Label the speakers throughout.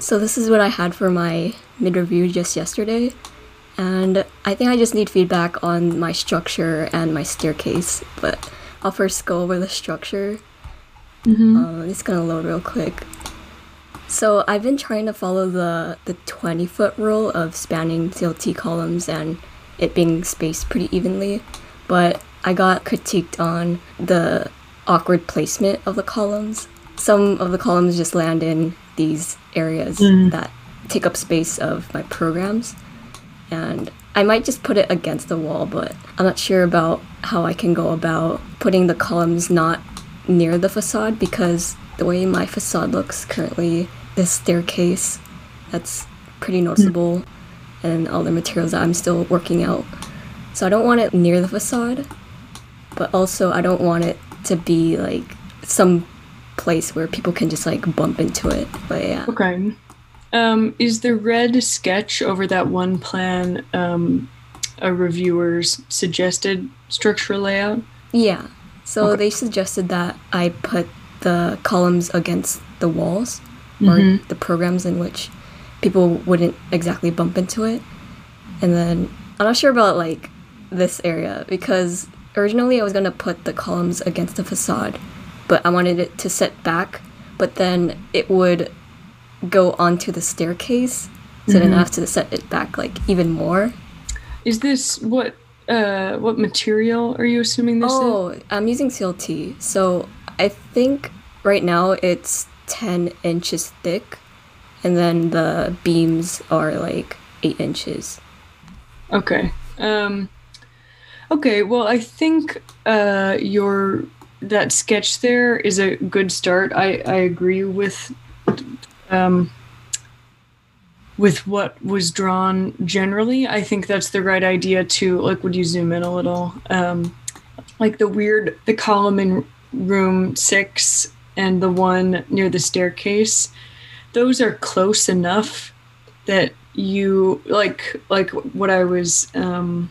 Speaker 1: So this is what I had for my mid review just yesterday, and I think I just need feedback on my structure and my staircase. But I'll first go over the structure.
Speaker 2: Mm-hmm.
Speaker 1: Um, it's gonna load real quick. So I've been trying to follow the the 20 foot rule of spanning CLT columns and it being spaced pretty evenly, but I got critiqued on the awkward placement of the columns. Some of the columns just land in these areas
Speaker 2: Mm.
Speaker 1: that take up space of my programs, and I might just put it against the wall, but I'm not sure about how I can go about putting the columns not near the facade because the way my facade looks currently, this staircase, that's pretty noticeable, and all the materials that I'm still working out. So I don't want it near the facade, but also I don't want it to be like some place where people can just like bump into it. But yeah.
Speaker 2: Okay. Um, is the red sketch over that one plan um, a reviewer's suggested structural layout?
Speaker 1: Yeah. So
Speaker 2: Okay.
Speaker 1: they suggested that I put the columns against the walls or
Speaker 2: Mhm.
Speaker 1: the programs in which people wouldn't exactly bump into it. And then I'm not sure about like this area because originally I was gonna put the columns against the facade, but I wanted it to set back, but then it would go onto the staircase. So then I have to set it back like even more.
Speaker 2: Is this what uh, what material are you assuming this is?
Speaker 1: Oh, I'm using CLT. So I think right now it's 10 inches thick, and then the beams are like 8 inches.
Speaker 2: Okay. Um, okay. Well, I think uh, your that sketch there is a good start. I I agree with um, with what was drawn generally. I think that's the right idea to like. Would you zoom in a little? Um, like the weird the column in room six and the one near the staircase. Those are close enough that you like like what I was um,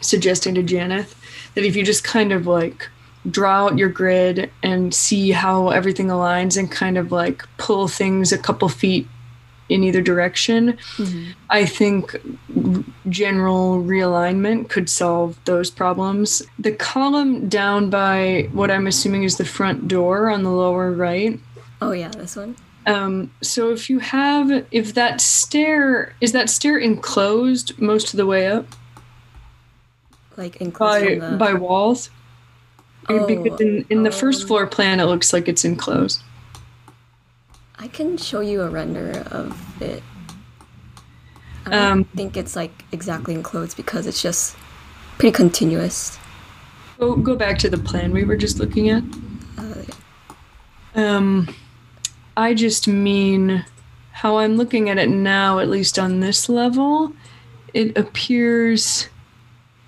Speaker 2: suggesting to Janeth that if you just kind of like draw out your grid and see how everything aligns and kind of like pull things a couple feet in either direction, I think general realignment could solve those problems. The column down by what I'm assuming is the front door on the lower right
Speaker 1: Oh, yeah, this one?
Speaker 2: um, so if you have, if that stair is that stair enclosed most of the way up
Speaker 1: Like enclosed
Speaker 2: by
Speaker 1: the.
Speaker 2: by walls?
Speaker 1: Oh,
Speaker 2: because in, in the first
Speaker 1: um,
Speaker 2: floor plan, it looks like it's enclosed.
Speaker 1: I can show you a render of it. I don't
Speaker 2: Um,
Speaker 1: think it's like exactly enclosed because it's just pretty continuous.
Speaker 2: Go go back to the plan we were just looking at.
Speaker 1: Uh,
Speaker 2: Um, I just mean how I'm looking at it now, at least on this level. It appears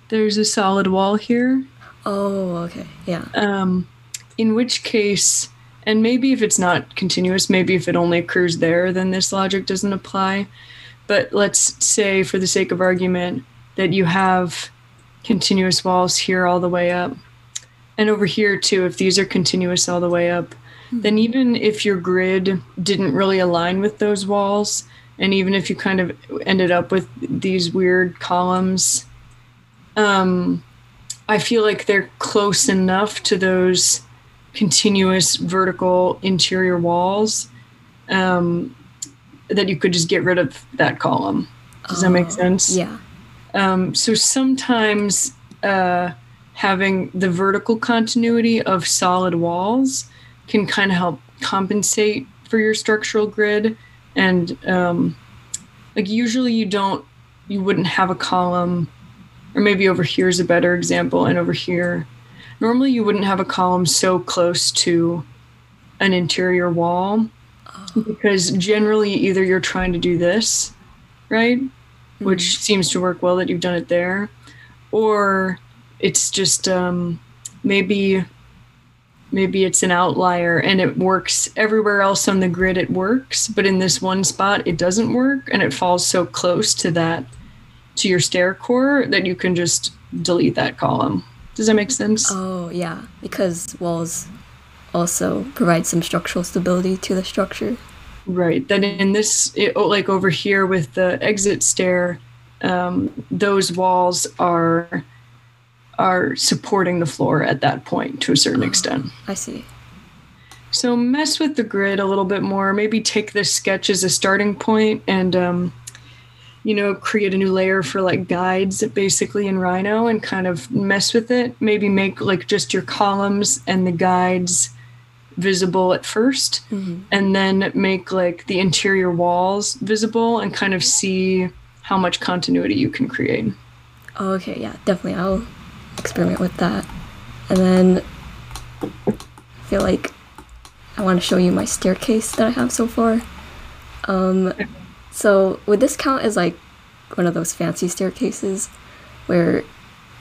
Speaker 2: there's a solid wall here.
Speaker 1: Oh, okay. Yeah.
Speaker 2: um, in which case and maybe if it's not continuous maybe if it only occurs there then this logic doesn't apply but let's say for the sake of argument that you have continuous walls here all the way up and over here too if these are continuous all the way up then even if your grid didn't really align with those walls and even if you kind of ended up with these weird columns um, I feel like they're close enough to those continuous vertical interior walls um, that you could just get rid of that column. Does that make
Speaker 1: Oh,
Speaker 2: sense?
Speaker 1: Yeah.
Speaker 2: Um, so sometimes uh, having the vertical continuity of solid walls can kind of help compensate for your structural grid. And um, like usually you don't, you wouldn't have a column, or maybe over here is a better example, and over here. Normally you wouldn't have a column so close to an interior wall because generally either you're trying to do this, right? which seems to work well that you've done it there, or it's just um, maybe maybe it's an outlier and it works everywhere else on the grid. It works, but in this one spot it doesn't work, and it falls so close to that to your stair core that you can just delete that column. Does that make sense?
Speaker 1: Oh, yeah. Because walls also provide some structural stability to the structure.
Speaker 2: Right. Then in this, it, oh, like over here with the exit stair, um, those walls are are supporting the floor at that point to a certain extent.
Speaker 1: I see.
Speaker 2: So mess with the grid a little bit more. Maybe take this sketch as a starting point and, um, you know, create a new layer for like guides basically in Rhino and kind of mess with it. Maybe make like just your columns and the guides visible at 1st and then make like the interior walls visible and kind of see how much continuity you can create.
Speaker 1: Oh, okay, yeah, definitely. I'll experiment with that. And then I feel like I want to show you my staircase that I have so far. Um, so would this count as like one of those fancy staircases where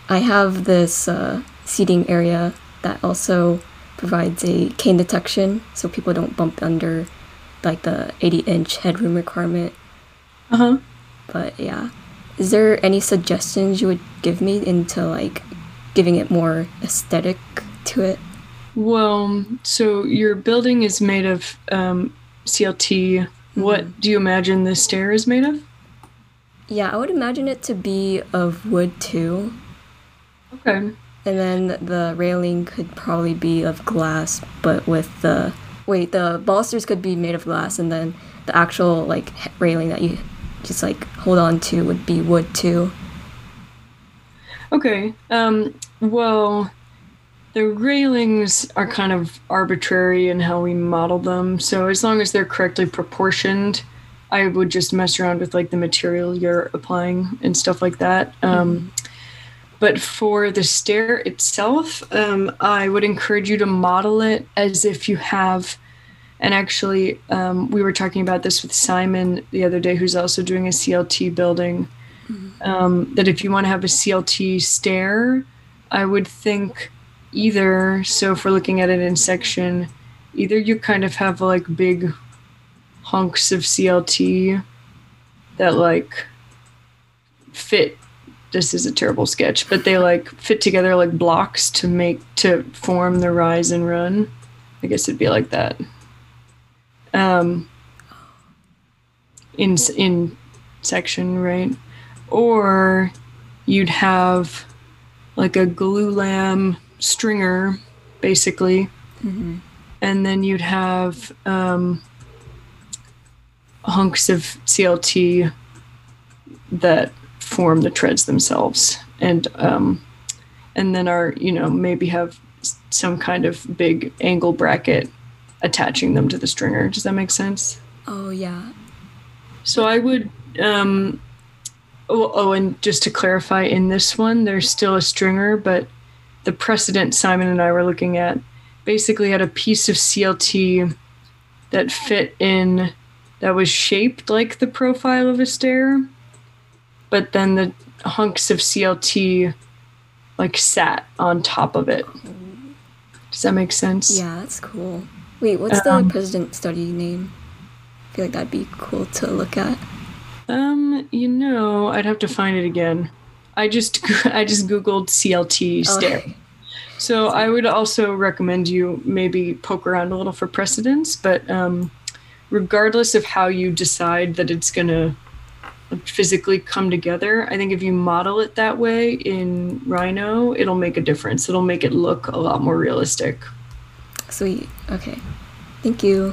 Speaker 1: I have this uh, seating area that also provides a cane detection so people don't bump under like the 80 inch headroom requirement.
Speaker 2: Uh huh.
Speaker 1: But yeah, is there any suggestions you would give me into like giving it more aesthetic to it?
Speaker 2: Well, so your building is made of um, CLT. What do you imagine this stair is made of?
Speaker 1: Yeah, I would imagine it to be of wood too.
Speaker 2: Okay.
Speaker 1: And then the railing could probably be of glass, but with the wait, the balusters could be made of glass, and then the actual like railing that you just like hold on to would be wood too.
Speaker 2: Okay. Um, well, the railings are kind of arbitrary in how we model them. So as long as they're correctly proportioned, I would just mess around with like the material you're applying and stuff like that. Um, But for the stair itself, um, I would encourage you to model it as if you have. And actually, um, we were talking about this with Simon the other day, who's also doing a CLT building. Um, that if you want to have a CLT stair, I would think either. So if we're looking at it in section, either you kind of have like big hunks of CLT that like fit this is a terrible sketch, but they like fit together like blocks to make to form the rise and run. I guess it'd be like that. Um, in in section, right? Or you'd have like a glulam stringer, basically, and then you'd have um, hunks of CLT that form the treads themselves. And um, and then are you know maybe have some kind of big angle bracket attaching them to the stringer. Does that make sense?
Speaker 1: Oh yeah.
Speaker 2: so i would um oh, oh and just to clarify in this one there's still a stringer but the precedent simon and i were looking at basically had a piece of clt that fit in that was shaped like the profile of a stair but then the hunks of clt like sat on top of it does that make sense
Speaker 1: Yeah, that's cool. Wait, what's
Speaker 2: Um,
Speaker 1: the precedent study name? I feel like that'd be cool to look at.
Speaker 2: Um, you know, I'd have to find it again. I just I just googled CLT
Speaker 1: Oh,
Speaker 2: stair. So I would also recommend you maybe poke around a little for precedents, but um, regardless of how you decide that it's gonna physically come together, I think if you model it that way in Rhino, it'll make a difference. It'll make it look a lot more realistic.
Speaker 1: Sweet. Okay. Thank you.